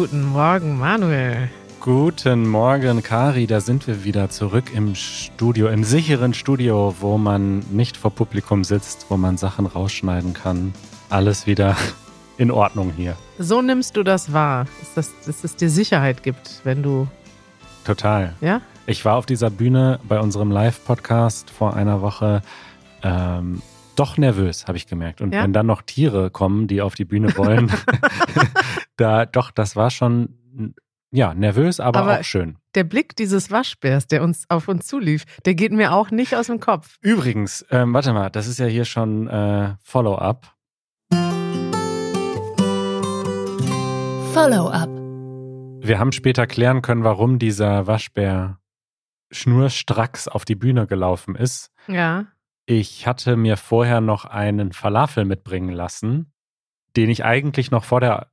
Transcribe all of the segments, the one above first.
Guten Morgen, Manuel. Guten Morgen, Kari. Da sind wir wieder zurück im Studio, im sicheren Studio, wo man nicht vor Publikum sitzt, wo man Sachen rausschneiden kann. Alles wieder in Ordnung hier. So nimmst du das wahr, dass, das, dass es dir Sicherheit gibt, wenn du. Total. Ja? Ich war auf dieser Bühne bei unserem Live-Podcast vor einer Woche. Ähm, doch nervös, habe ich gemerkt. Und Ja? wenn dann noch Tiere kommen, die auf die Bühne wollen, da doch, das war schon ja nervös, aber, Aber- auch schön. Der Blick dieses Waschbärs, der uns auf uns zulief, der geht mir auch nicht aus dem Kopf. Übrigens, ähm, warte mal, das ist ja hier schon äh, Follow-up. Follow-up. Wir haben später klären können, warum dieser Waschbär schnurstracks auf die Bühne gelaufen ist. Ja. Ich hatte mir vorher noch einen Falafel mitbringen lassen, den ich eigentlich noch vor, der,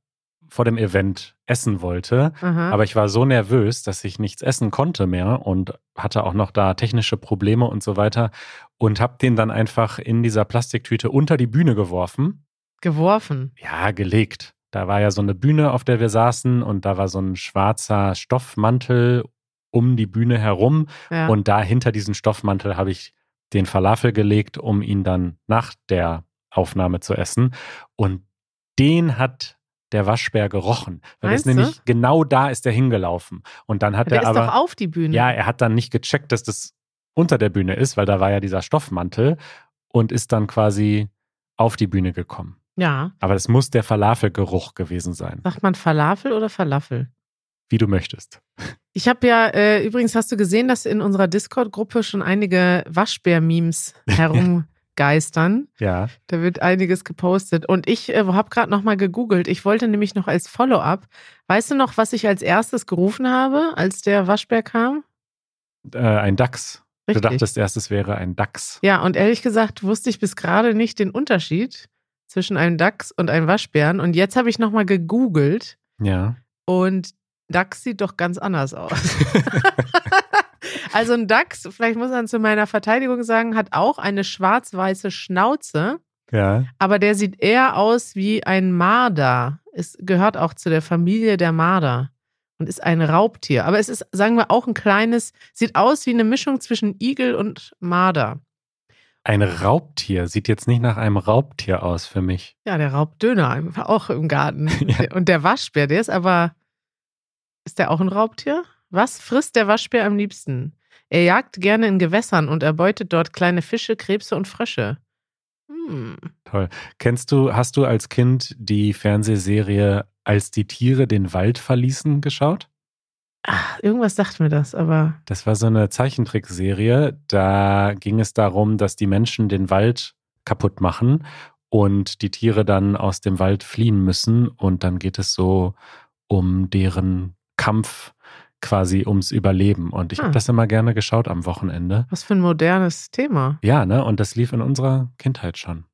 vor dem Event essen wollte. Aha. Aber ich war so nervös, dass ich nichts essen konnte mehr und hatte auch noch da technische Probleme und so weiter und habe den dann einfach in dieser Plastiktüte unter die Bühne geworfen. Geworfen. Ja, gelegt. Da war ja so eine Bühne, auf der wir saßen und da war so ein schwarzer Stoffmantel um die Bühne herum Ja. und da hinter diesen Stoffmantel habe ich den Falafel gelegt, um ihn dann nach der Aufnahme zu essen. Und den hat der Waschbär gerochen. Weil Meinst du? nämlich genau da ist er hingelaufen. Und dann hat der er ist aber. doch auf die Bühne. Ja, er hat dann nicht gecheckt, dass das unter der Bühne ist, weil da war ja dieser Stoffmantel und ist dann quasi auf die Bühne gekommen. ja. Aber das muss der Falafelgeruch gewesen sein, Sagt man Falafel oder Falafel? Wie du möchtest. Ich habe ja, äh, übrigens hast du gesehen, dass in unserer Discord-Gruppe schon einige Waschbär-Memes herumgeistern. Ja. Da wird einiges gepostet. Und ich äh, habe gerade nochmal gegoogelt. Ich wollte nämlich noch als Follow-up, weißt du noch, was ich als erstes gerufen habe, als der Waschbär kam? Äh, ein Dachs. Richtig. Du dachtest erst, es wäre ein Dachs. Ja, und ehrlich gesagt wusste ich bis gerade nicht den Unterschied zwischen einem Dachs und einem Waschbären. Und jetzt habe ich nochmal gegoogelt Ja. und Dachs sieht doch ganz anders aus. also ein Dachs, vielleicht muss man zu meiner Verteidigung sagen, hat auch eine schwarz-weiße Schnauze, Ja. aber der sieht eher aus wie ein Marder. Es gehört auch zu der Familie der Marder und ist ein Raubtier. Aber es ist, sagen wir, auch ein kleines, sieht aus wie eine Mischung zwischen Igel und Marder. Ein Raubtier sieht jetzt nicht nach einem Raubtier aus für mich. Ja, der Raubdöner auch im Garten. Ja. Und der Waschbär, der ist aber. Ist der auch ein Raubtier? Was frisst der Waschbär am liebsten? Er jagt gerne in Gewässern und erbeutet dort kleine Fische, Krebse und Frösche. Hm. Toll. Kennst du, hast du als Kind die Fernsehserie Als die Tiere den Wald verließen geschaut? Ach, irgendwas sagt mir das, aber. Das war so eine Zeichentrickserie. Da ging es darum, dass die Menschen den Wald kaputt machen und die Tiere dann aus dem Wald fliehen müssen. Und dann geht es so um deren Kampf quasi ums Überleben. Und ich Ah. habe das immer gerne geschaut am Wochenende. Was für ein modernes Thema. Ja, ne? Und das lief in unserer Kindheit schon.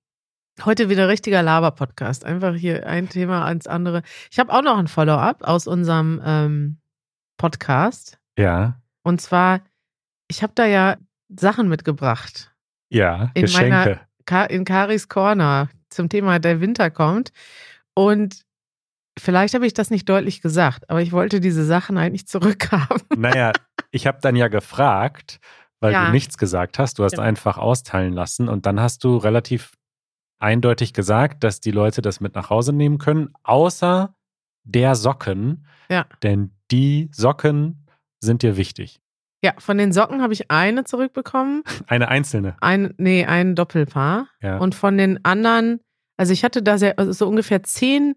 Heute wieder richtiger Laber-Podcast. Einfach hier ein Thema ans andere. Ich habe auch noch ein Follow-up aus unserem ähm, Podcast. Ja, Und zwar, ich habe da ja Sachen mitgebracht. ja, In Geschenke. meiner- in Karis Corner zum Thema der Winter kommt. Und vielleicht habe ich das nicht deutlich gesagt, aber ich wollte diese Sachen eigentlich zurückhaben. Naja, ich habe dann ja gefragt, weil Ja. du nichts gesagt hast. Du hast Ja. einfach austeilen lassen und dann hast du relativ eindeutig gesagt, dass die Leute das mit nach Hause nehmen können, außer der Socken. Ja. Denn die Socken sind dir wichtig. Ja, von den Socken habe ich eine zurückbekommen. Eine einzelne. Ein, nee, ein Doppelpaar. Ja. Und von den anderen, also ich hatte da sehr, also so ungefähr zehn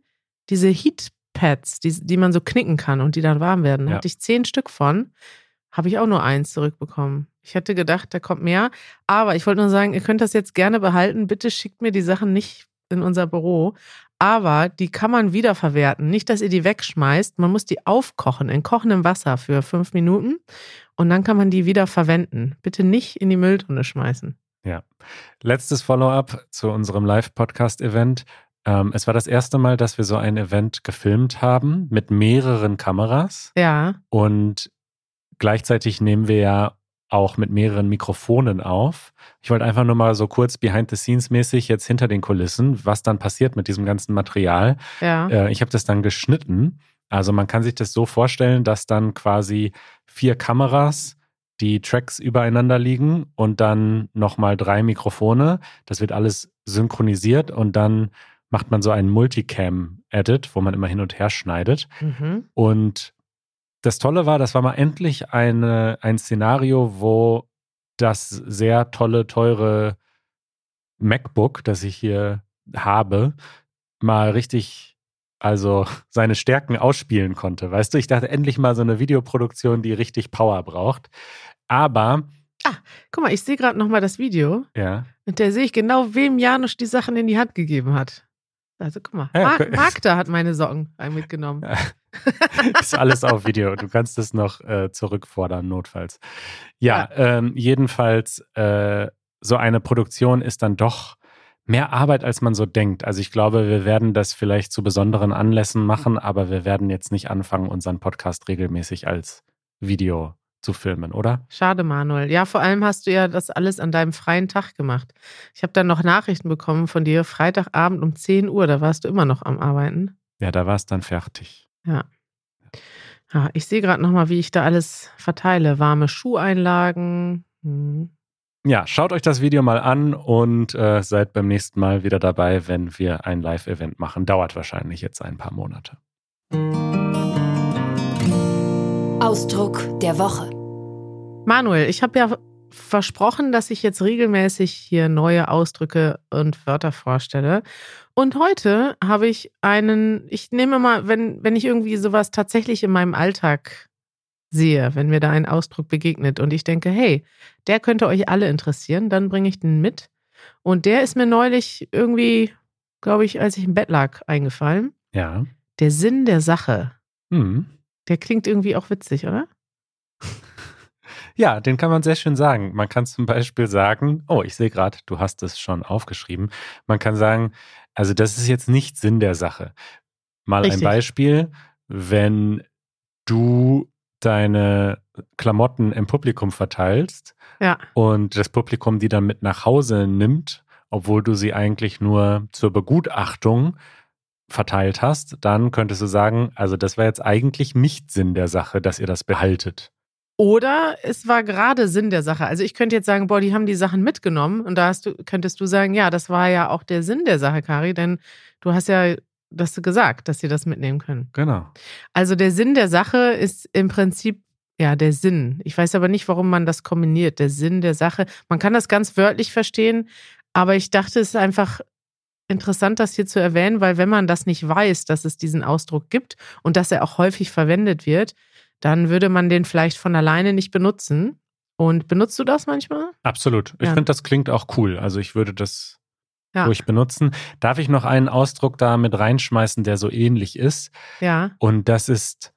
diese Heatpads, die, die man so knicken kann und die dann warm werden. Da Ja. hatte ich zehn Stück von. Habe ich auch nur eins zurückbekommen. Ich hätte gedacht, da kommt mehr. Aber ich wollte nur sagen, ihr könnt das jetzt gerne behalten. Bitte schickt mir die Sachen nicht in unser Büro. Aber die kann man wiederverwerten. Nicht, dass ihr die wegschmeißt. Man muss die aufkochen in kochendem Wasser für fünf Minuten. Und dann kann man die wieder verwenden. Bitte nicht in die Mülltonne schmeißen. Letztes Follow-up zu unserem Live-Podcast-Event. Ähm, es war das erste Mal, dass wir so ein Event gefilmt haben mit mehreren Kameras. Ja. Und gleichzeitig nehmen wir ja auch mit mehreren Mikrofonen auf. Ich wollte einfach nur mal so kurz behind-the-scenes-mäßig jetzt hinter den Kulissen, was dann passiert mit diesem ganzen Material. Ja. Äh, ich habe das dann geschnitten Also man kann sich das so vorstellen, dass dann quasi vier Kameras die Tracks übereinander liegen und dann nochmal drei Mikrofone. Das wird alles synchronisiert und dann macht man so einen Multicam-Edit, wo man immer hin und her schneidet. Mhm. Und das Tolle war, das war mal endlich eine, ein Szenario, wo das sehr tolle, teure MacBook, das ich hier habe, mal richtig, also seine Stärken ausspielen konnte. Weißt du, ich dachte endlich mal so eine Videoproduktion, die richtig Power braucht. Aber. Ah, guck mal, ich sehe gerade nochmal das Video. Ja. Und da sehe ich genau, wem Janusz die Sachen in die Hand gegeben hat. Also guck mal, Ja, Mar. Magda hat meine Socken mitgenommen. Ja. ist alles auf Video. Du kannst es noch äh, zurückfordern, notfalls. Ja, Ähm, jedenfalls, äh, so eine Produktion ist dann doch mehr Arbeit, als man so denkt. Also ich glaube, wir werden das vielleicht zu besonderen Anlässen machen, aber wir werden jetzt nicht anfangen, unseren Podcast regelmäßig als Video zu filmen, oder? Schade, Manuel. Ja, vor allem hast du ja das alles an deinem freien Tag gemacht. Ich habe dann noch Nachrichten bekommen von dir, Freitagabend um 10 Uhr, da warst du immer noch am Arbeiten. Ja, da war es dann fertig. Ja. Ja, ich sehe gerade nochmal, wie ich da alles verteile. Warme Schuheinlagen. Hm. Ja, schaut euch das Video mal an und äh, seid beim nächsten Mal wieder dabei, wenn wir ein Live-Event machen. Dauert wahrscheinlich jetzt ein paar Monate. Ausdruck der Woche. Manuel, ich habe ja versprochen, dass ich jetzt regelmäßig hier neue Ausdrücke und Wörter vorstelle. Und heute habe ich einen, ich nehme mal, wenn, wenn ich irgendwie sowas tatsächlich in meinem Alltag sehe, wenn mir da ein Ausdruck begegnet und ich denke, hey, der könnte euch alle interessieren, dann bringe ich den mit. Und der ist mir neulich irgendwie, glaube ich, als ich im Bett lag, eingefallen. Ja. Der Sinn der Sache. Hm. Der klingt irgendwie auch witzig, oder? Ja, den kann man sehr schön sagen. Man kann zum Beispiel sagen, oh, ich sehe gerade, du hast es schon aufgeschrieben. Man kann sagen, also das ist jetzt nicht Sinn der Sache. Mal Richtig. ein Beispiel, wenn du deine Klamotten im Publikum verteilst Ja. und das Publikum die dann mit nach Hause nimmt, obwohl du sie eigentlich nur zur Begutachtung verteilt hast, dann könntest du sagen, also das war jetzt eigentlich nicht Sinn der Sache, dass ihr das behaltet. Oder es war gerade Sinn der Sache. Also ich könnte jetzt sagen, boah, die haben die Sachen mitgenommen und da hast du, könntest du sagen, ja, das war ja auch der Sinn der Sache, Kari, denn du hast ja das gesagt, dass sie das mitnehmen können. Genau. Also der Sinn der Sache ist im Prinzip ja der Sinn. Ich weiß aber nicht, warum man das kombiniert. Der Sinn der Sache. Man kann das ganz wörtlich verstehen, aber ich dachte, es ist einfach interessant, das hier zu erwähnen, weil wenn man das nicht weiß, dass es diesen Ausdruck gibt und dass er auch häufig verwendet wird, dann würde man den vielleicht von alleine nicht benutzen. Und benutzt du das manchmal? Absolut. Ich Ja. finde, das klingt auch cool. Also ich würde das Ja. ruhig benutzen. Darf ich noch einen Ausdruck da mit reinschmeißen, der so ähnlich ist? Ja, Und das ist,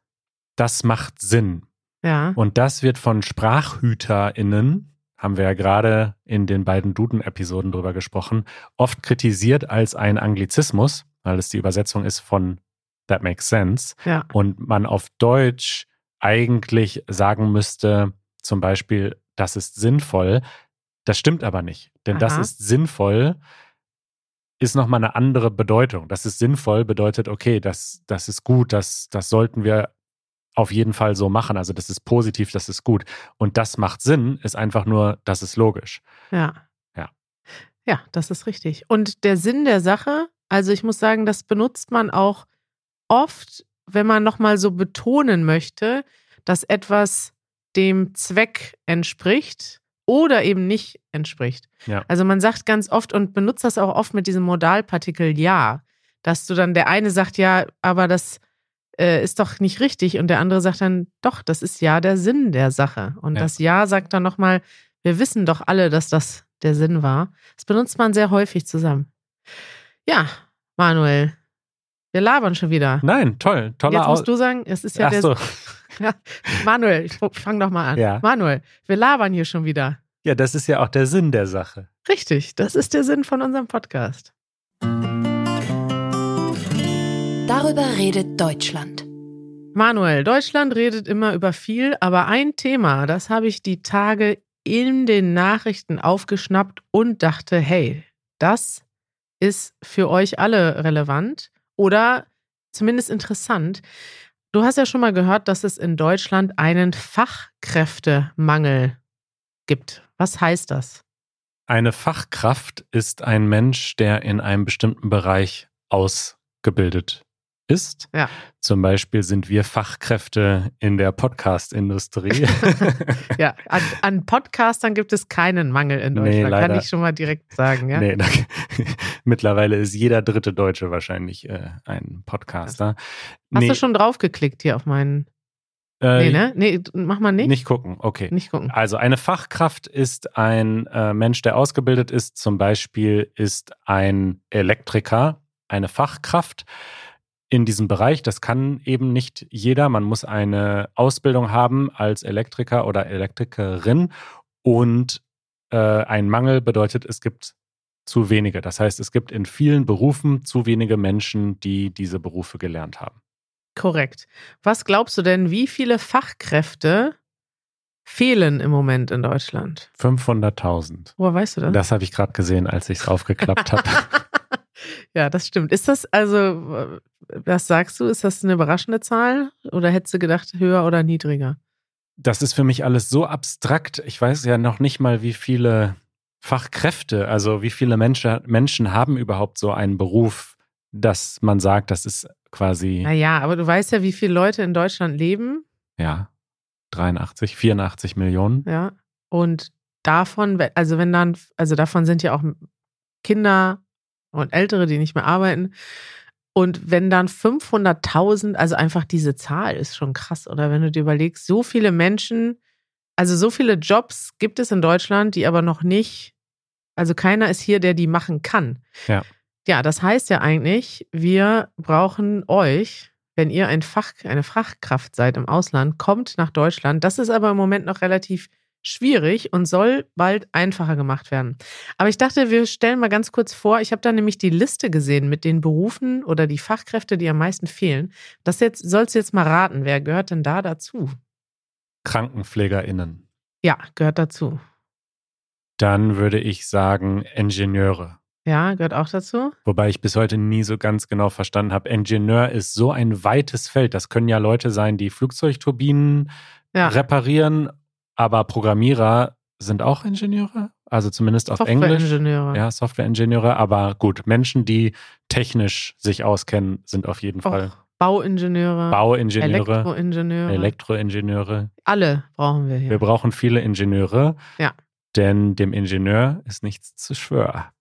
das macht Sinn. ja. Und das wird von SprachhüterInnen, haben wir ja gerade in den beiden Duden-Episoden drüber gesprochen, oft kritisiert als ein Anglizismus, weil es die Übersetzung ist von That makes sense. Ja. Und man auf Deutsch eigentlich sagen müsste, zum Beispiel, das ist sinnvoll. Das stimmt aber nicht. Denn das Aha. ist sinnvoll, ist nochmal eine andere Bedeutung. Das ist sinnvoll bedeutet, okay, das, das ist gut, das, das sollten wir auf jeden Fall so machen. Also das ist positiv, das ist gut. Und das macht Sinn, ist einfach nur, das ist logisch. Ja. Ja. Ja, das ist richtig. Und der Sinn der Sache, also ich muss sagen, das benutzt man auch oft, wenn man nochmal so betonen möchte, dass etwas dem Zweck entspricht oder eben nicht entspricht. Ja. Also man sagt ganz oft und benutzt das auch oft mit diesem Modalpartikel ja, dass du dann der eine sagt ja, aber das äh, ist doch nicht richtig und der andere sagt dann doch, das ist ja der Sinn der Sache und Ja. das ja sagt dann nochmal, wir wissen doch alle, dass das der Sinn war. Das benutzt man sehr häufig zusammen. Ja, Manuel, wir labern schon wieder. Nein, toll, toller Jetzt musst du sagen, es ist ja Ach der. so. Manuel, ich fang doch mal an. Ja. Manuel, wir labern hier schon wieder. Ja, das ist ja auch der Sinn der Sache. Richtig, das ist der Sinn von unserem Podcast. Darüber redet Deutschland. Manuel, Deutschland redet immer über viel, aber ein Thema, das habe ich die Tage in den Nachrichten aufgeschnappt und dachte, hey, das ist für euch alle relevant oder zumindest interessant. Du hast ja schon mal gehört, dass es in Deutschland einen Fachkräftemangel gibt. Was heißt das? Eine Fachkraft ist ein Mensch, der in einem bestimmten Bereich ausgebildet ist. Ja. Zum Beispiel sind wir Fachkräfte in der Podcast-Industrie. ja, an, an, Podcastern gibt es keinen Mangel in Deutschland, nee, kann ich schon mal direkt sagen. Ja? Nee, da, mittlerweile ist jeder dritte Deutsche wahrscheinlich äh, ein Podcaster. Hast nee. du schon draufgeklickt hier auf meinen äh, nee, ne? Nee, mach mal nicht. Nicht gucken, okay. Nicht gucken. Also eine Fachkraft ist ein äh, Mensch, der ausgebildet ist. Zum Beispiel ist ein Elektriker eine Fachkraft in diesem Bereich. Das kann eben nicht jeder. Man muss eine Ausbildung haben als Elektriker oder Elektrikerin. Und äh, ein Mangel bedeutet, es gibt zu wenige. Das heißt, es gibt in vielen Berufen zu wenige Menschen, die diese Berufe gelernt haben. Korrekt. Was glaubst du denn, wie viele Fachkräfte fehlen im Moment in Deutschland? 500.000. Woher weißt du das? Das habe ich gerade gesehen, als ich es aufgeklappt habe. ja, das stimmt. Ist das also, was sagst du, ist das eine überraschende Zahl oder hättest du gedacht, höher oder niedriger? Das ist für mich alles so abstrakt. Ich weiß ja noch nicht mal, wie viele Fachkräfte, also wie viele Menschen, Menschen haben überhaupt so einen Beruf, dass man sagt, das ist quasi. Naja, aber du weißt ja, wie viele Leute in Deutschland leben. Ja, 83, 84 Millionen. Ja, und davon, also wenn dann, also davon sind ja auch Kinder und Ältere, die nicht mehr arbeiten. Und wenn dann 500.000, also einfach diese Zahl ist schon krass, oder wenn du dir überlegst, so viele Menschen, also so viele Jobs gibt es in Deutschland, die aber noch nicht, also keiner ist hier, der die machen kann. Ja. Ja, das heißt ja eigentlich, wir brauchen euch, wenn ihr ein Fach, eine Fachkraft seid im Ausland, kommt nach Deutschland. Das ist aber im Moment noch relativ schwierig und soll bald einfacher gemacht werden. Aber ich dachte, wir stellen mal ganz kurz vor, ich habe da nämlich die Liste gesehen mit den Berufen oder die Fachkräfte, die am meisten fehlen. Das jetzt sollst du jetzt mal raten, wer gehört denn da dazu? KrankenpflegerInnen. Ja, gehört dazu. Dann würde ich sagen Ingenieure. Ja, gehört auch dazu. Wobei ich bis heute nie so ganz genau verstanden habe. Ingenieur ist so ein weites Feld. Das können ja Leute sein, die Flugzeugturbinen ja. reparieren, aber Programmierer sind auch Ingenieure. Also zumindest auf Englisch. Softwareingenieure. Ja, Softwareingenieure. Aber gut, Menschen, die technisch sich auskennen, sind auf jeden Och, Fall. Bauingenieure. Bauingenieure. Elektroingenieure. Elektroingenieure. Alle brauchen wir hier. Wir brauchen viele Ingenieure. Ja. Denn dem Ingenieur ist nichts zu schwör.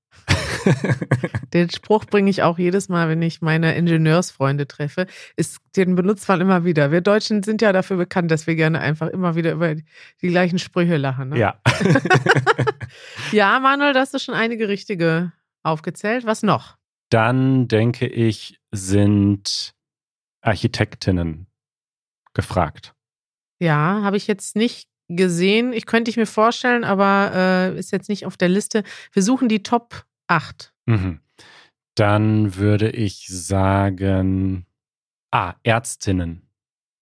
den Spruch bringe ich auch jedes Mal, wenn ich meine Ingenieursfreunde treffe. Ist, den benutzt man immer wieder. Wir Deutschen sind ja dafür bekannt, dass wir gerne einfach immer wieder über die gleichen Sprüche lachen. Ne? Ja. ja, Manuel, da hast du schon einige richtige aufgezählt. Was noch? Dann denke ich, sind Architektinnen gefragt. Ja, habe ich jetzt nicht gesehen. Ich könnte ich mir vorstellen, aber äh, ist jetzt nicht auf der Liste. Wir suchen die Top Acht. Mhm. Dann würde ich sagen, ah, Ärztinnen.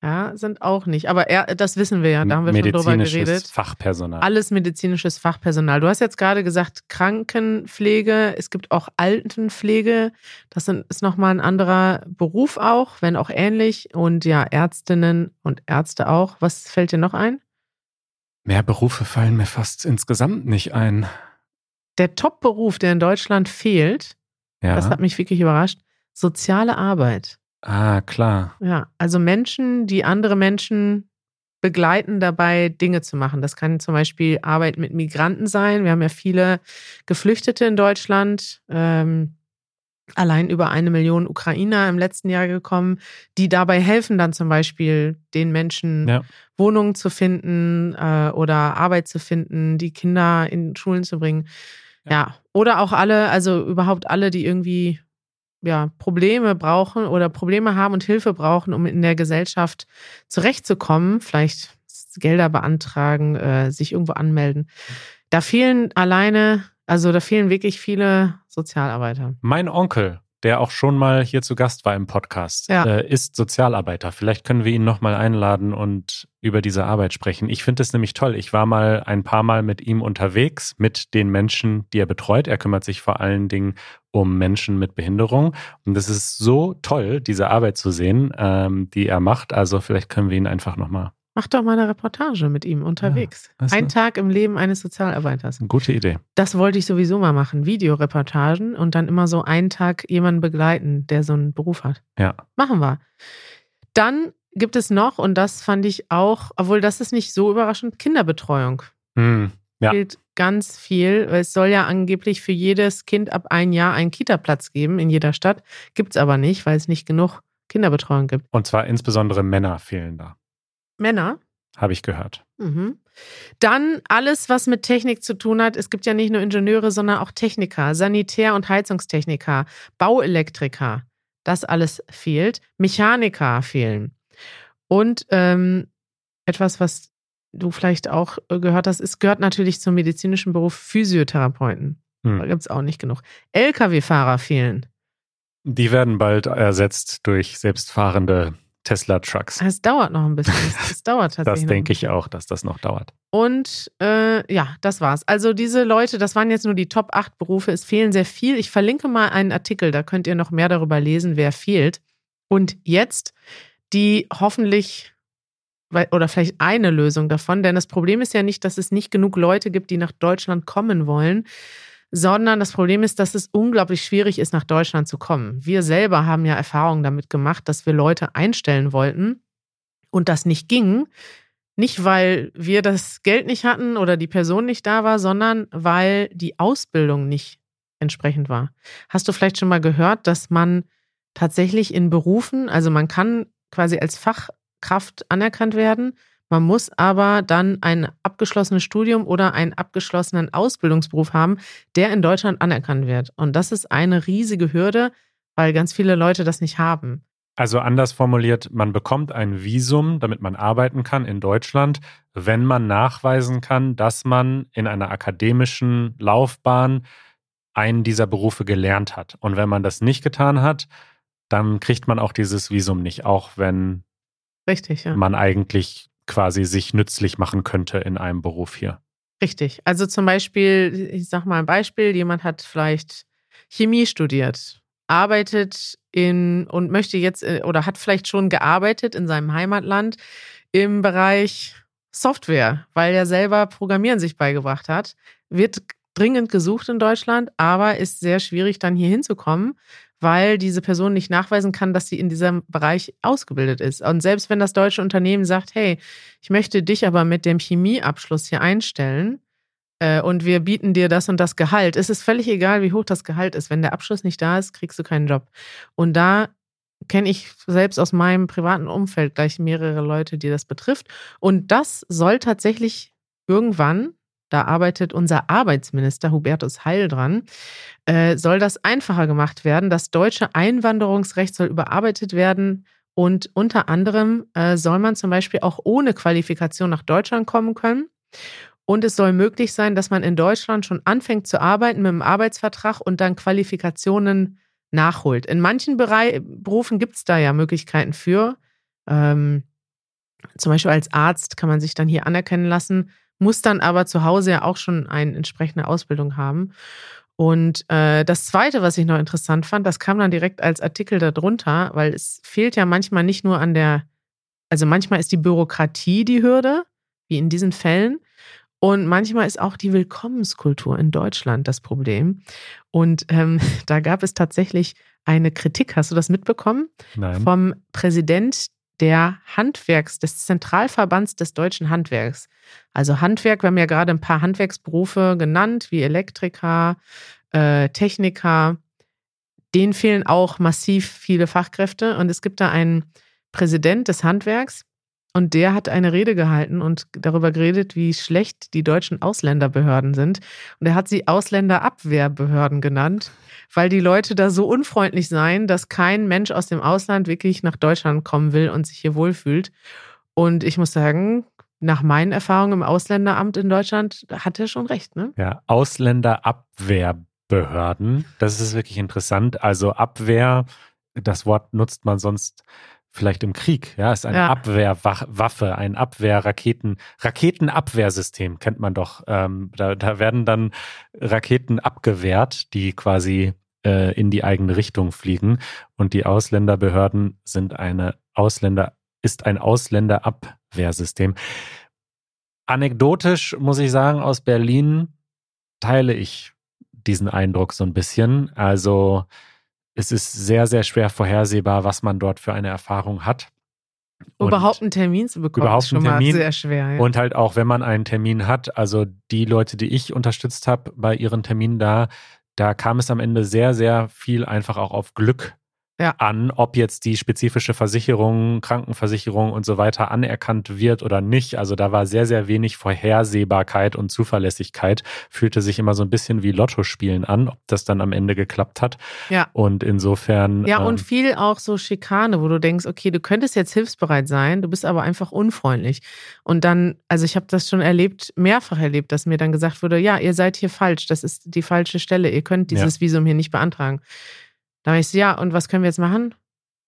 Ja, sind auch nicht. Aber er, das wissen wir ja, da haben wir schon drüber geredet. Fachpersonal. Alles medizinisches Fachpersonal. Du hast jetzt gerade gesagt, Krankenpflege, es gibt auch Altenpflege. Das ist nochmal ein anderer Beruf auch, wenn auch ähnlich. Und ja, Ärztinnen und Ärzte auch. Was fällt dir noch ein? Mehr Berufe fallen mir fast insgesamt nicht ein der Top-Beruf, der in Deutschland fehlt, ja. das hat mich wirklich überrascht, soziale Arbeit. Ah, klar. Ja, also Menschen, die andere Menschen begleiten dabei, Dinge zu machen. Das kann zum Beispiel Arbeit mit Migranten sein. Wir haben ja viele Geflüchtete in Deutschland. Ähm, allein über eine Million Ukrainer im letzten Jahr gekommen, die dabei helfen, dann zum Beispiel den Menschen ja. Wohnungen zu finden äh, oder Arbeit zu finden, die Kinder in Schulen zu bringen. Ja. Oder auch alle, also überhaupt alle, die irgendwie ja, Probleme brauchen oder Probleme haben und Hilfe brauchen, um in der Gesellschaft zurechtzukommen, vielleicht Gelder beantragen, äh, sich irgendwo anmelden. Da fehlen alleine, also da fehlen wirklich viele Sozialarbeiter. Mein Onkel, der auch schon mal hier zu Gast war im Podcast, ja. äh, ist Sozialarbeiter. Vielleicht können wir ihn nochmal einladen und über diese Arbeit sprechen. Ich finde es nämlich toll. Ich war mal ein paar Mal mit ihm unterwegs, mit den Menschen, die er betreut. Er kümmert sich vor allen Dingen um Menschen mit Behinderung. Und das ist so toll, diese Arbeit zu sehen, ähm, die er macht. Also vielleicht können wir ihn einfach nochmal. Mach doch mal eine Reportage mit ihm unterwegs. Ja, Ein Tag im Leben eines Sozialarbeiters. Eine gute Idee. Das wollte ich sowieso mal machen. Videoreportagen und dann immer so einen Tag jemanden begleiten, der so einen Beruf hat. Ja. Machen wir. Dann gibt es noch, und das fand ich auch, obwohl das ist nicht so überraschend, Kinderbetreuung. Hm, ja. Fehlt ganz viel. Es soll ja angeblich für jedes Kind ab ein Jahr einen Kita-Platz geben in jeder Stadt. Gibt es aber nicht, weil es nicht genug Kinderbetreuung gibt. Und zwar insbesondere Männer fehlen da, Männer. habe ich gehört. Mhm. Dann alles, was mit Technik zu tun hat. Es gibt ja nicht nur Ingenieure, sondern auch Techniker, Sanitär- und Heizungstechniker, Bauelektriker. Das alles fehlt. Mechaniker fehlen. Und ähm, etwas, was du vielleicht auch äh, gehört hast, es gehört natürlich zum medizinischen Beruf Physiotherapeuten. Da Hm. gibt es auch nicht genug. Lkw-Fahrer fehlen. Die werden bald ersetzt durch selbstfahrende Tesla-Trucks. Es dauert noch ein bisschen. Es, dauert tatsächlich. Das denke ich auch, dass das noch dauert. Und äh, ja, das war's. Also diese Leute, das waren jetzt nur die Top 8 Berufe. Es fehlen sehr viel. Ich verlinke mal einen Artikel, da könnt ihr noch mehr darüber lesen, wer fehlt. Und jetzt die hoffentlich oder vielleicht eine Lösung davon, denn das Problem ist ja nicht, dass es nicht genug Leute gibt, die nach Deutschland kommen wollen, sondern das Problem ist, dass es unglaublich schwierig ist, nach Deutschland zu kommen. Wir selber haben ja Erfahrungen damit gemacht, dass wir Leute einstellen wollten und das nicht ging. Nicht, weil wir das Geld nicht hatten oder die Person nicht da war, sondern weil die Ausbildung nicht entsprechend war. Hast du vielleicht schon mal gehört, dass man tatsächlich in Berufen, also man kann quasi als Fachkraft anerkannt werden, man muss aber dann ein abgeschlossenes Studium oder einen abgeschlossenen Ausbildungsberuf haben, der in Deutschland anerkannt wird. Und das ist eine riesige Hürde, weil ganz viele Leute das nicht haben. Also anders formuliert, man bekommt ein Visum, damit man arbeiten kann in Deutschland, wenn man nachweisen kann, dass man in einer akademischen Laufbahn einen dieser Berufe gelernt hat. Und wenn man das nicht getan hat, dann kriegt man auch dieses Visum nicht, auch wenn Richtig, ja. man eigentlich quasi sich nützlich machen könnte in einem Beruf hier. Richtig. Also zum Beispiel, ich sag mal ein Beispiel, jemand hat vielleicht Chemie studiert, arbeitet in und möchte jetzt äh, oder hat vielleicht schon gearbeitet in seinem Heimatland im Bereich Software, weil er selber Programmieren sich beigebracht hat, wird dringend gesucht in Deutschland, aber ist sehr schwierig dann hier hinzukommen, weil diese Person nicht nachweisen kann, dass sie in diesem Bereich ausgebildet ist. Und selbst wenn das deutsche Unternehmen sagt, hey, ich möchte dich aber mit dem Chemieabschluss hier einstellen äh, und wir bieten dir das und das Gehalt, es ist völlig egal, wie hoch das Gehalt ist. Wenn der Abschluss nicht da ist, kriegst du keinen Job. Und da kenne ich selbst aus meinem privaten Umfeld gleich mehrere Leute, die das betrifft. Und das soll tatsächlich irgendwann, da arbeitet unser Arbeitsminister Hubertus Heil dran, äh, soll das einfacher gemacht werden. Das deutsche Einwanderungsrecht soll überarbeitet werden. Und unter anderem äh, soll man zum Beispiel auch ohne Qualifikation nach Deutschland kommen können. Und es soll möglich sein, dass man in Deutschland schon anfängt zu arbeiten mit einem Arbeitsvertrag und dann Qualifikationen nachholt. In manchen Berei Berufen gibt es da ja Möglichkeiten für. Ähm, zum Beispiel als Arzt kann man sich dann hier anerkennen lassen, muss dann aber zu Hause ja auch schon eine entsprechende Ausbildung haben. Und äh, das Zweite, was ich noch interessant fand, das kam dann direkt als Artikel darunter, weil es fehlt ja manchmal nicht nur an der, also manchmal ist die Bürokratie die Hürde, wie in diesen Fällen, und manchmal ist auch die Willkommenskultur in Deutschland das Problem. Und ähm, da gab es tatsächlich eine Kritik, hast du das mitbekommen? Nein. Vom Präsident der Handwerks, des Zentralverbands des deutschen Handwerks. Also Handwerk, wir haben ja gerade ein paar Handwerksberufe genannt, wie Elektriker, äh, Techniker. Denen fehlen auch massiv viele Fachkräfte. Und es gibt da einen Präsident des Handwerks, und der hat eine Rede gehalten und darüber geredet, wie schlecht die deutschen Ausländerbehörden sind. Und er hat sie Ausländerabwehrbehörden genannt, weil die Leute da so unfreundlich seien, dass kein Mensch aus dem Ausland wirklich nach Deutschland kommen will und sich hier wohlfühlt. Und ich muss sagen, nach meinen Erfahrungen im Ausländeramt in Deutschland hat er schon recht, ne? Ja, Ausländerabwehrbehörden. Das ist wirklich interessant. Also Abwehr, das Wort nutzt man sonst vielleicht im Krieg. Ja, ist eine Ja. Abwehrwaffe, ein Abwehrraketen, Raketenabwehrsystem kennt man doch. Ähm, da, da werden dann Raketen abgewehrt, die quasi äh, in die eigene Richtung fliegen. Und die Ausländerbehörden sind eine Ausländer, ist ein Ausländerabwehrsystem. Anekdotisch muss ich sagen, aus Berlin teile ich diesen Eindruck so ein bisschen. Also es ist sehr, sehr schwer vorhersehbar, was man dort für eine Erfahrung hat. Und überhaupt einen Termin zu bekommen, überhaupt ist schon Termin, mal sehr schwer. Ja. Und halt auch, wenn man einen Termin hat, also die Leute, die ich unterstützt habe bei ihren Terminen da, da kam es am Ende sehr, sehr viel einfach auch auf Glück ja. an, ob jetzt die spezifische Versicherung, Krankenversicherung und so weiter anerkannt wird oder nicht. Also da war sehr, sehr wenig Vorhersehbarkeit und Zuverlässigkeit. Fühlte sich immer so ein bisschen wie Lottospielen an, ob das dann am Ende geklappt hat. Ja. Und insofern. Ja, und ähm, viel auch so Schikane, wo du denkst, okay, du könntest jetzt hilfsbereit sein, du bist aber einfach unfreundlich. Und dann, also ich habe das schon erlebt, mehrfach erlebt, dass mir dann gesagt wurde, ja, ihr seid hier falsch, das ist die falsche Stelle, ihr könnt dieses ja. Visum hier nicht beantragen. Da habe ich so, ja, und was können wir jetzt machen?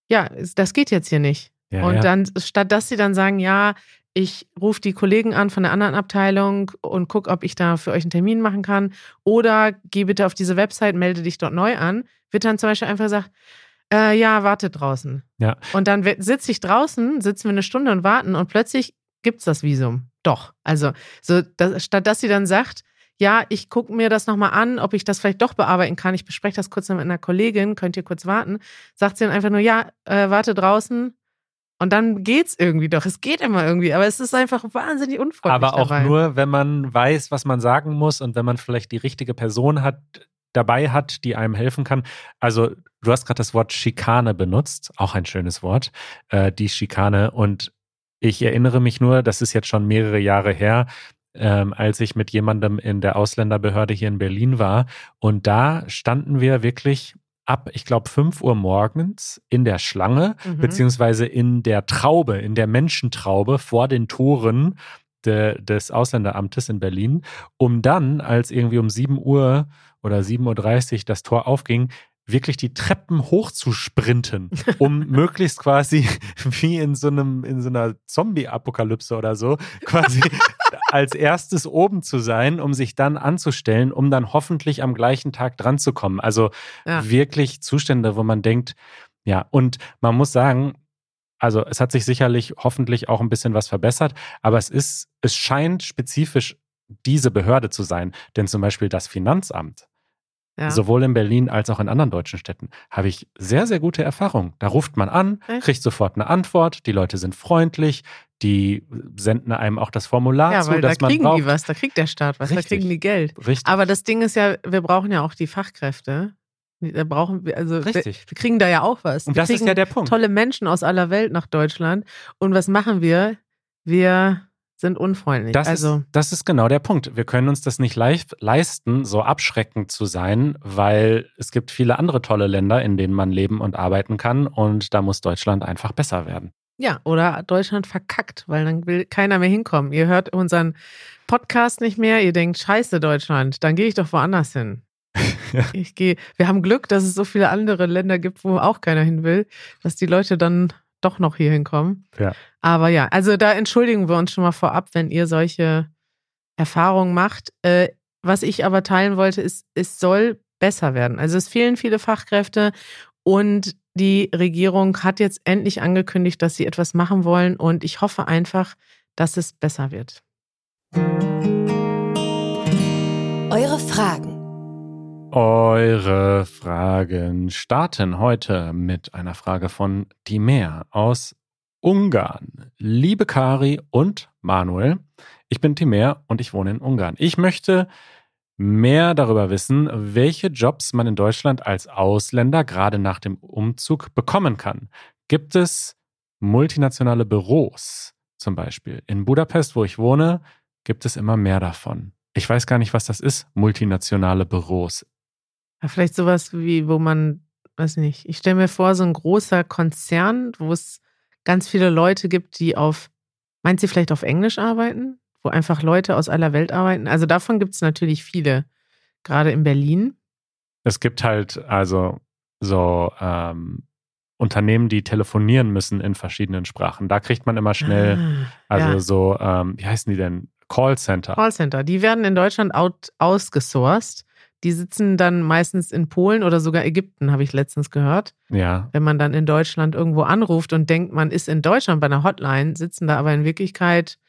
Ja, das geht jetzt hier nicht. Ja, und ja. dann, statt dass sie dann sagen, ja, ich rufe die Kollegen an von der anderen Abteilung und gucke, ob ich da für euch einen Termin machen kann. Oder geh bitte auf diese Website, melde dich dort neu an. Wird dann zum Beispiel einfach gesagt, äh, ja, warte draußen. Ja. Und dann sitze ich draußen, sitzen wir eine Stunde und warten und plötzlich gibt es das Visum. Doch. Also, so, das, statt dass sie dann sagt, ja, ich gucke mir das nochmal an, ob ich das vielleicht doch bearbeiten kann. Ich bespreche das kurz mit einer Kollegin, könnt ihr kurz warten. Sagt sie dann einfach nur, ja, äh, warte draußen. Und dann geht's irgendwie doch. Es geht immer irgendwie, aber es ist einfach wahnsinnig unfreundlich. Aber auch dabei. nur, wenn man weiß, was man sagen muss und wenn man vielleicht die richtige Person hat, dabei hat, die einem helfen kann. Also, du hast gerade das Wort Schikane benutzt, auch ein schönes Wort, äh, die Schikane. Und ich erinnere mich nur, das ist jetzt schon mehrere Jahre her, ähm, als ich mit jemandem in der Ausländerbehörde hier in Berlin war. Und da standen wir wirklich ab, ich glaube, 5 Uhr morgens in der Schlange, mhm. beziehungsweise in der Traube, in der Menschentraube vor den Toren de, des Ausländeramtes in Berlin, um dann, als irgendwie um 7 Uhr oder 7.30 Uhr das Tor aufging, wirklich die Treppen hoch zu sprinten, um möglichst quasi wie in so einem, in so einer Zombie-Apokalypse oder so, quasi als erstes oben zu sein, um sich dann anzustellen, um dann hoffentlich am gleichen Tag dran zu kommen. Also ja. wirklich Zustände, wo man denkt, ja, und man muss sagen, also es hat sich sicherlich hoffentlich auch ein bisschen was verbessert, aber es ist, es scheint spezifisch diese Behörde zu sein. Denn zum Beispiel das Finanzamt, ja. sowohl in Berlin als auch in anderen deutschen Städten, habe ich sehr, sehr gute Erfahrungen. Da ruft man an, Echt? kriegt sofort eine Antwort, die Leute sind freundlich, die senden einem auch das Formular ja, zu, weil dass da kriegen man braucht. die was, da kriegt der Staat was, Richtig. da kriegen die Geld. Richtig. Aber das Ding ist ja, wir brauchen ja auch die Fachkräfte. Da brauchen wir, also Richtig. Wir, wir kriegen da ja auch was. Und wir das ist ja der Punkt. Tolle Menschen aus aller Welt nach Deutschland. Und was machen wir? Wir sind unfreundlich. Das, also, ist, das ist genau der Punkt. Wir können uns das nicht leisten, so abschreckend zu sein, weil es gibt viele andere tolle Länder, in denen man leben und arbeiten kann. Und da muss Deutschland einfach besser werden. Ja, oder Deutschland verkackt, weil dann will keiner mehr hinkommen. Ihr hört unseren Podcast nicht mehr, ihr denkt, scheiße Deutschland, dann gehe ich doch woanders hin. Ich gehe, wir haben Glück, dass es so viele andere Länder gibt, wo auch keiner hin will, dass die Leute dann doch noch hier hinkommen. Ja. Aber ja, also da entschuldigen wir uns schon mal vorab, wenn ihr solche Erfahrungen macht. Äh, was ich aber teilen wollte, ist, es soll besser werden. Also es fehlen viele Fachkräfte und die Regierung hat jetzt endlich angekündigt, dass sie etwas machen wollen und ich hoffe einfach, dass es besser wird. Eure Fragen. Eure Fragen starten heute mit einer Frage von Timer aus Ungarn. Liebe Kari und Manuel, ich bin Timer und ich wohne in Ungarn. Ich möchte mehr darüber wissen, welche Jobs man in Deutschland als Ausländer gerade nach dem Umzug bekommen kann. Gibt es multinationale Büros zum Beispiel? In Budapest, wo ich wohne, gibt es immer mehr davon. Ich weiß gar nicht, was das ist, multinationale Büros. Ja, vielleicht sowas wie, wo man, weiß nicht, ich stelle mir vor, so ein großer Konzern, wo es ganz viele Leute gibt, die auf, meint sie vielleicht auf Englisch arbeiten? Wo einfach Leute aus aller Welt arbeiten. Also davon gibt es natürlich viele, gerade in Berlin. Es gibt halt also so ähm, Unternehmen, die telefonieren müssen in verschiedenen Sprachen. Da kriegt man immer schnell, ah, also ja. so, ähm, wie heißen die denn? Callcenter. Callcenter. Die werden in Deutschland out, ausgesourced. Die sitzen dann meistens in Polen oder sogar Ägypten, habe ich letztens gehört. Ja. Wenn man dann in Deutschland irgendwo anruft und denkt, man ist in Deutschland bei einer Hotline, sitzen da aber in Wirklichkeit,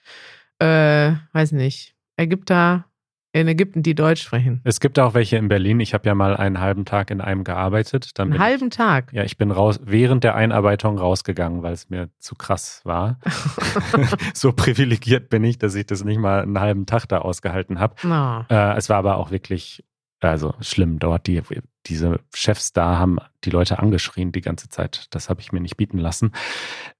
äh, weiß nicht, Ägypter in Ägypten, die Deutsch sprechen. Es gibt auch welche in Berlin. Ich habe ja mal einen halben Tag in einem gearbeitet. Dann Einen halben Tag. Ich, ja, ich bin raus während der Einarbeitung rausgegangen, weil es mir zu krass war. so privilegiert bin ich, dass ich das nicht mal einen halben Tag da ausgehalten habe. Na, Äh, es war aber auch wirklich, also schlimm dort. Die, diese Chefs da haben die Leute angeschrien die ganze Zeit. Das habe ich mir nicht bieten lassen.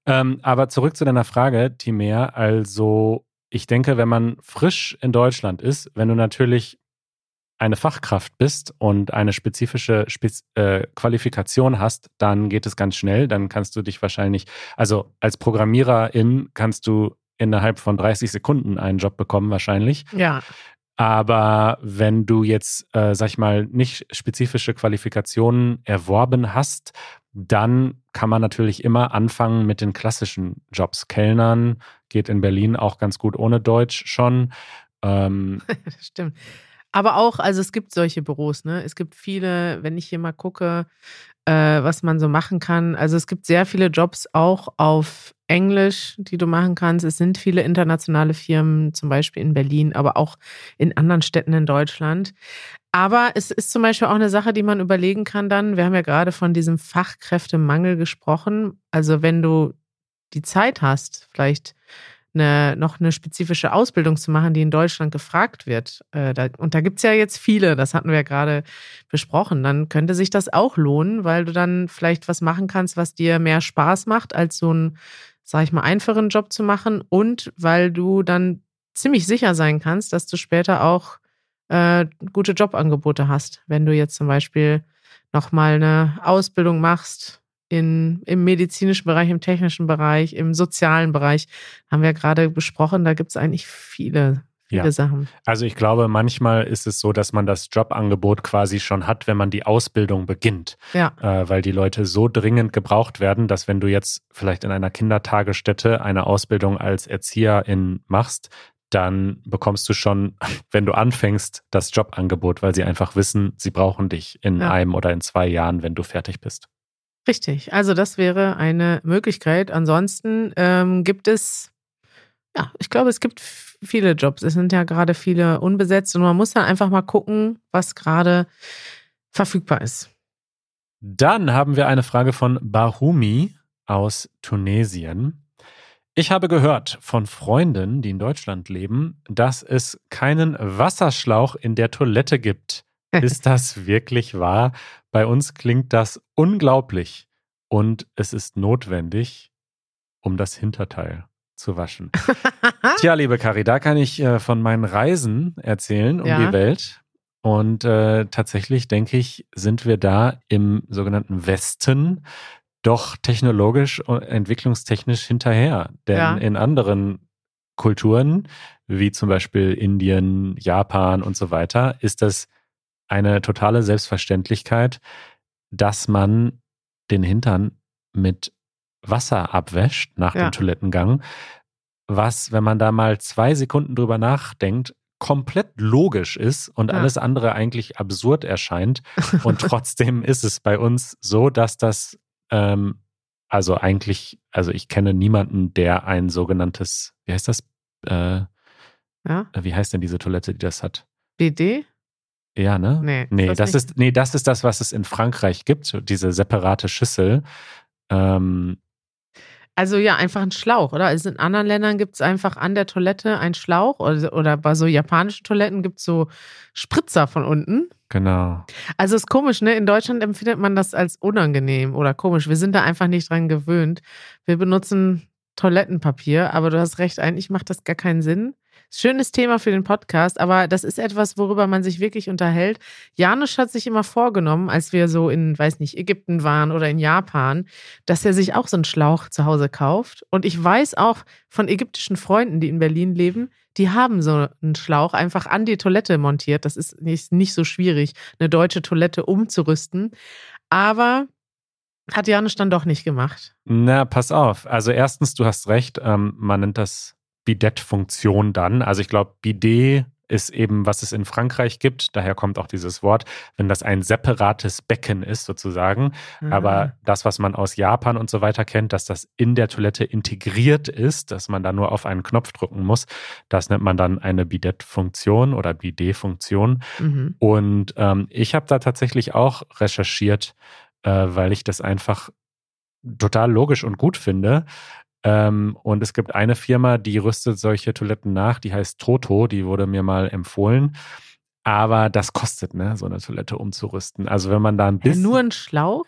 Ähm, aber zurück zu deiner Frage, Timea. Also, ich denke, wenn man frisch in Deutschland ist, wenn du natürlich eine Fachkraft bist und eine spezifische Spez äh, Qualifikation hast, dann geht es ganz schnell. Dann kannst du dich wahrscheinlich, also als Programmiererin kannst du innerhalb von 30 Sekunden einen Job bekommen, wahrscheinlich. ja. Aber wenn du jetzt, äh, sag ich mal, nicht spezifische Qualifikationen erworben hast, dann kann man natürlich immer anfangen mit den klassischen Jobs. Kellnern geht in Berlin auch ganz gut ohne Deutsch schon. Ähm, stimmt. Aber auch, also es gibt solche Büros, ne? Es gibt viele, wenn ich hier mal gucke, äh, was man so machen kann. Also es gibt sehr viele Jobs auch auf Englisch, die du machen kannst. Es sind viele internationale Firmen, zum Beispiel in Berlin, aber auch in anderen Städten in Deutschland. Aber es ist zum Beispiel auch eine Sache, die man überlegen kann dann. Wir haben ja gerade von diesem Fachkräftemangel gesprochen. Also wenn du die Zeit hast, vielleicht eine, noch eine spezifische Ausbildung zu machen, die in Deutschland gefragt wird. Äh, da, und da gibt's ja jetzt viele, das hatten wir ja gerade besprochen. Dann könnte sich das auch lohnen, weil du dann vielleicht was machen kannst, was dir mehr Spaß macht, als so einen, sag ich mal, einfachen Job zu machen. Und weil du dann ziemlich sicher sein kannst, dass du später auch äh, gute Jobangebote hast. Wenn du jetzt zum Beispiel nochmal eine Ausbildung machst, in, im medizinischen Bereich, im technischen Bereich, im sozialen Bereich, haben wir gerade besprochen, da gibt es eigentlich viele, viele Ja. Sachen. also ich glaube, manchmal ist es so, dass man das Jobangebot quasi schon hat, wenn man die Ausbildung beginnt. Ja, äh, weil die Leute so dringend gebraucht werden, dass wenn du jetzt vielleicht in einer Kindertagesstätte eine Ausbildung als Erzieherin machst, dann bekommst du schon, wenn du anfängst, das Jobangebot, weil sie einfach wissen, sie brauchen dich in Ja. einem oder in zwei Jahren, wenn du fertig bist. Richtig. Also das wäre eine Möglichkeit. Ansonsten ähm, gibt es, ja, ich glaube, es gibt viele Jobs. Es sind ja gerade viele unbesetzt und man muss dann einfach mal gucken, was gerade verfügbar ist. Dann haben wir eine Frage von Bahumi aus Tunesien. Ich habe gehört von Freunden, die in Deutschland leben, dass es keinen Wasserschlauch in der Toilette gibt. Ist das wirklich wahr? Bei uns klingt das unglaublich und es ist notwendig, um das Hinterteil zu waschen. Tja, liebe Kari, da kann ich äh, von meinen Reisen erzählen um Ja. die Welt. Und äh, tatsächlich denke ich, sind wir da im sogenannten Westen doch technologisch und entwicklungstechnisch hinterher. Denn Ja. in anderen Kulturen, wie zum Beispiel Indien, Japan und so weiter, ist das eine totale Selbstverständlichkeit, dass man den Hintern mit Wasser abwäscht nach Ja. dem Toilettengang, was, wenn man da mal zwei Sekunden drüber nachdenkt, komplett logisch ist und Ja. alles andere eigentlich absurd erscheint. Und trotzdem ist es bei uns so, dass das, ähm, also eigentlich, also ich kenne niemanden, der ein sogenanntes, wie heißt das? Äh, ja, wie heißt denn diese Toilette, die das hat? BD? Ja, ne? Nee, Nee, das, das ist, nee, das ist das, was es in Frankreich gibt, so diese separate Schüssel. Ähm, Also ja, einfach ein Schlauch, oder? Also in anderen Ländern gibt es einfach an der Toilette einen Schlauch oder, oder bei so japanischen Toiletten gibt es so Spritzer von unten. genau. Also ist komisch, ne? In Deutschland empfindet man das als unangenehm oder komisch. Wir sind da einfach nicht dran gewöhnt. Wir benutzen Toilettenpapier, aber du hast recht, eigentlich macht das gar keinen Sinn. Schönes Thema für den Podcast, aber das ist etwas, worüber man sich wirklich unterhält. Janusz hat sich immer vorgenommen, als wir so in, weiß nicht, Ägypten waren oder in Japan, dass er sich auch so einen Schlauch zu Hause kauft. Und ich weiß auch von ägyptischen Freunden, die in Berlin leben, die haben so einen Schlauch einfach an die Toilette montiert. Das ist nicht, nicht so schwierig, eine deutsche Toilette umzurüsten. Aber hat Janusz dann doch nicht gemacht. Na, pass auf. Also erstens, du hast recht, ähm, man nennt das Bidett-Funktion dann. Also ich glaube, Bidet ist eben, was es in Frankreich gibt. Daher kommt auch dieses Wort, wenn das ein separates Becken ist sozusagen. Mhm. Aber das, was man aus Japan und so weiter kennt, dass das in der Toilette integriert ist, dass man da nur auf einen Knopf drücken muss, das nennt man dann eine Bidet-Funktion oder Bidet-Funktion. Mhm. Und ähm, ich habe da tatsächlich auch recherchiert, äh, weil ich das einfach total logisch und gut finde. Ähm, und es gibt eine Firma, die rüstet solche Toiletten nach, die heißt Toto, die wurde mir mal empfohlen. Aber das kostet, ne, so eine Toilette umzurüsten. Also wenn man da ein Hä, bisschen. nur ein Schlauch?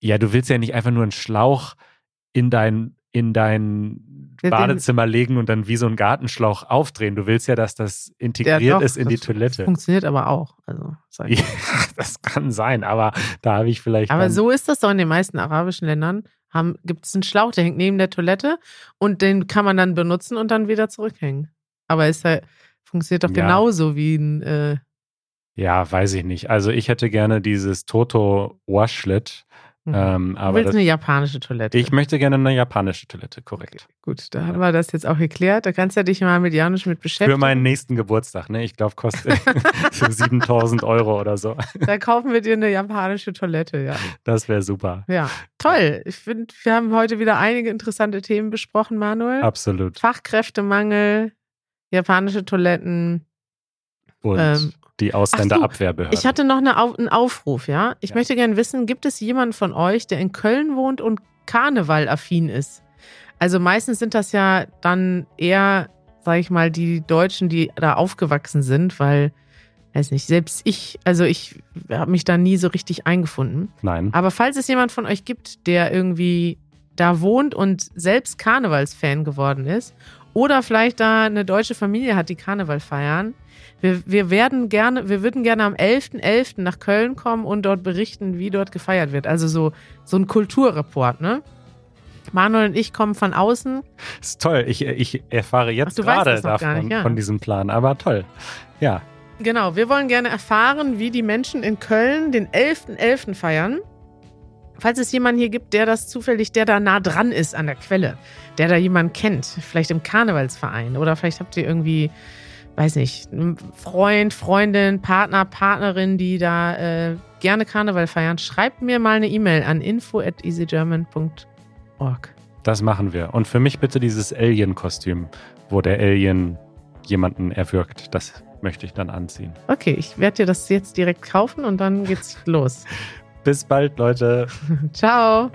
ja, du willst ja nicht einfach nur einen Schlauch in dein, in dein Badezimmer legen und dann wie so einen Gartenschlauch aufdrehen. Du willst ja, dass das integriert doch, ist in die das Toilette. Funktioniert aber auch. Also. Ja, das kann sein, aber da habe ich vielleicht. Aber so ist das doch in den meisten arabischen Ländern. Gibt es einen Schlauch, der hängt neben der Toilette und den kann man dann benutzen und dann wieder zurückhängen. Aber ist ja, funktioniert doch Ja. genauso wie ein. Äh, Ja, weiß ich nicht. Also ich hätte gerne dieses Toto Washlet. Ähm, du willst das, eine japanische Toilette. ich möchte gerne eine japanische Toilette, korrekt. Gut, da haben wir das jetzt auch geklärt. Da kannst du dich mal mit Janusz mit beschäftigen. Für meinen nächsten Geburtstag, ne? Ich glaube, kostet für 7000 Euro oder so. Da kaufen wir dir eine japanische Toilette, ja. Das wäre super. Ja, toll. Ich finde, wir haben heute wieder einige interessante Themen besprochen, Manuel. Absolut. Fachkräftemangel, japanische Toiletten. Und Ähm, die ach so, Ausländerabwehrbehörde. Ich hatte noch eine Au einen Aufruf, ja. Ich Ja. möchte gerne wissen, gibt es jemanden von euch, der in Köln wohnt und Karneval-affin ist? Also meistens sind das ja dann eher, sag ich mal, die Deutschen, die da aufgewachsen sind, weil, weiß nicht, selbst ich, also ich habe mich da nie so richtig eingefunden. Nein. Aber falls es jemand von euch gibt, der irgendwie da wohnt und selbst Karnevalsfan geworden ist oder vielleicht da eine deutsche Familie hat, die Karneval feiern, wir, wir werden gerne, wir würden gerne am 11.11. nach Köln kommen und dort berichten, wie dort gefeiert wird. Also so, so ein Kulturreport, ne? Manuel und ich kommen von außen. Ist toll. Ich, ich erfahre jetzt Ach, gerade das davon, nicht, ja. von diesem Plan. Aber toll. Ja. Genau, wir wollen gerne erfahren, wie die Menschen in Köln den 11.11. feiern. Falls es jemanden hier gibt, der das zufällig, der da nah dran ist an der Quelle, der da jemanden kennt, vielleicht im Karnevalsverein oder vielleicht habt ihr irgendwie, weiß nicht, einen Freund, Freundin, Partner, Partnerin, die da äh, gerne Karneval feiern, schreibt mir mal eine E-Mail an info at easygerman.org. Das machen wir. Und für mich bitte dieses Alien-Kostüm, wo der Alien jemanden erwürgt. Das möchte ich dann anziehen. Okay, ich werde dir das jetzt direkt kaufen und dann geht's los. Bis bald, Leute. Ciao.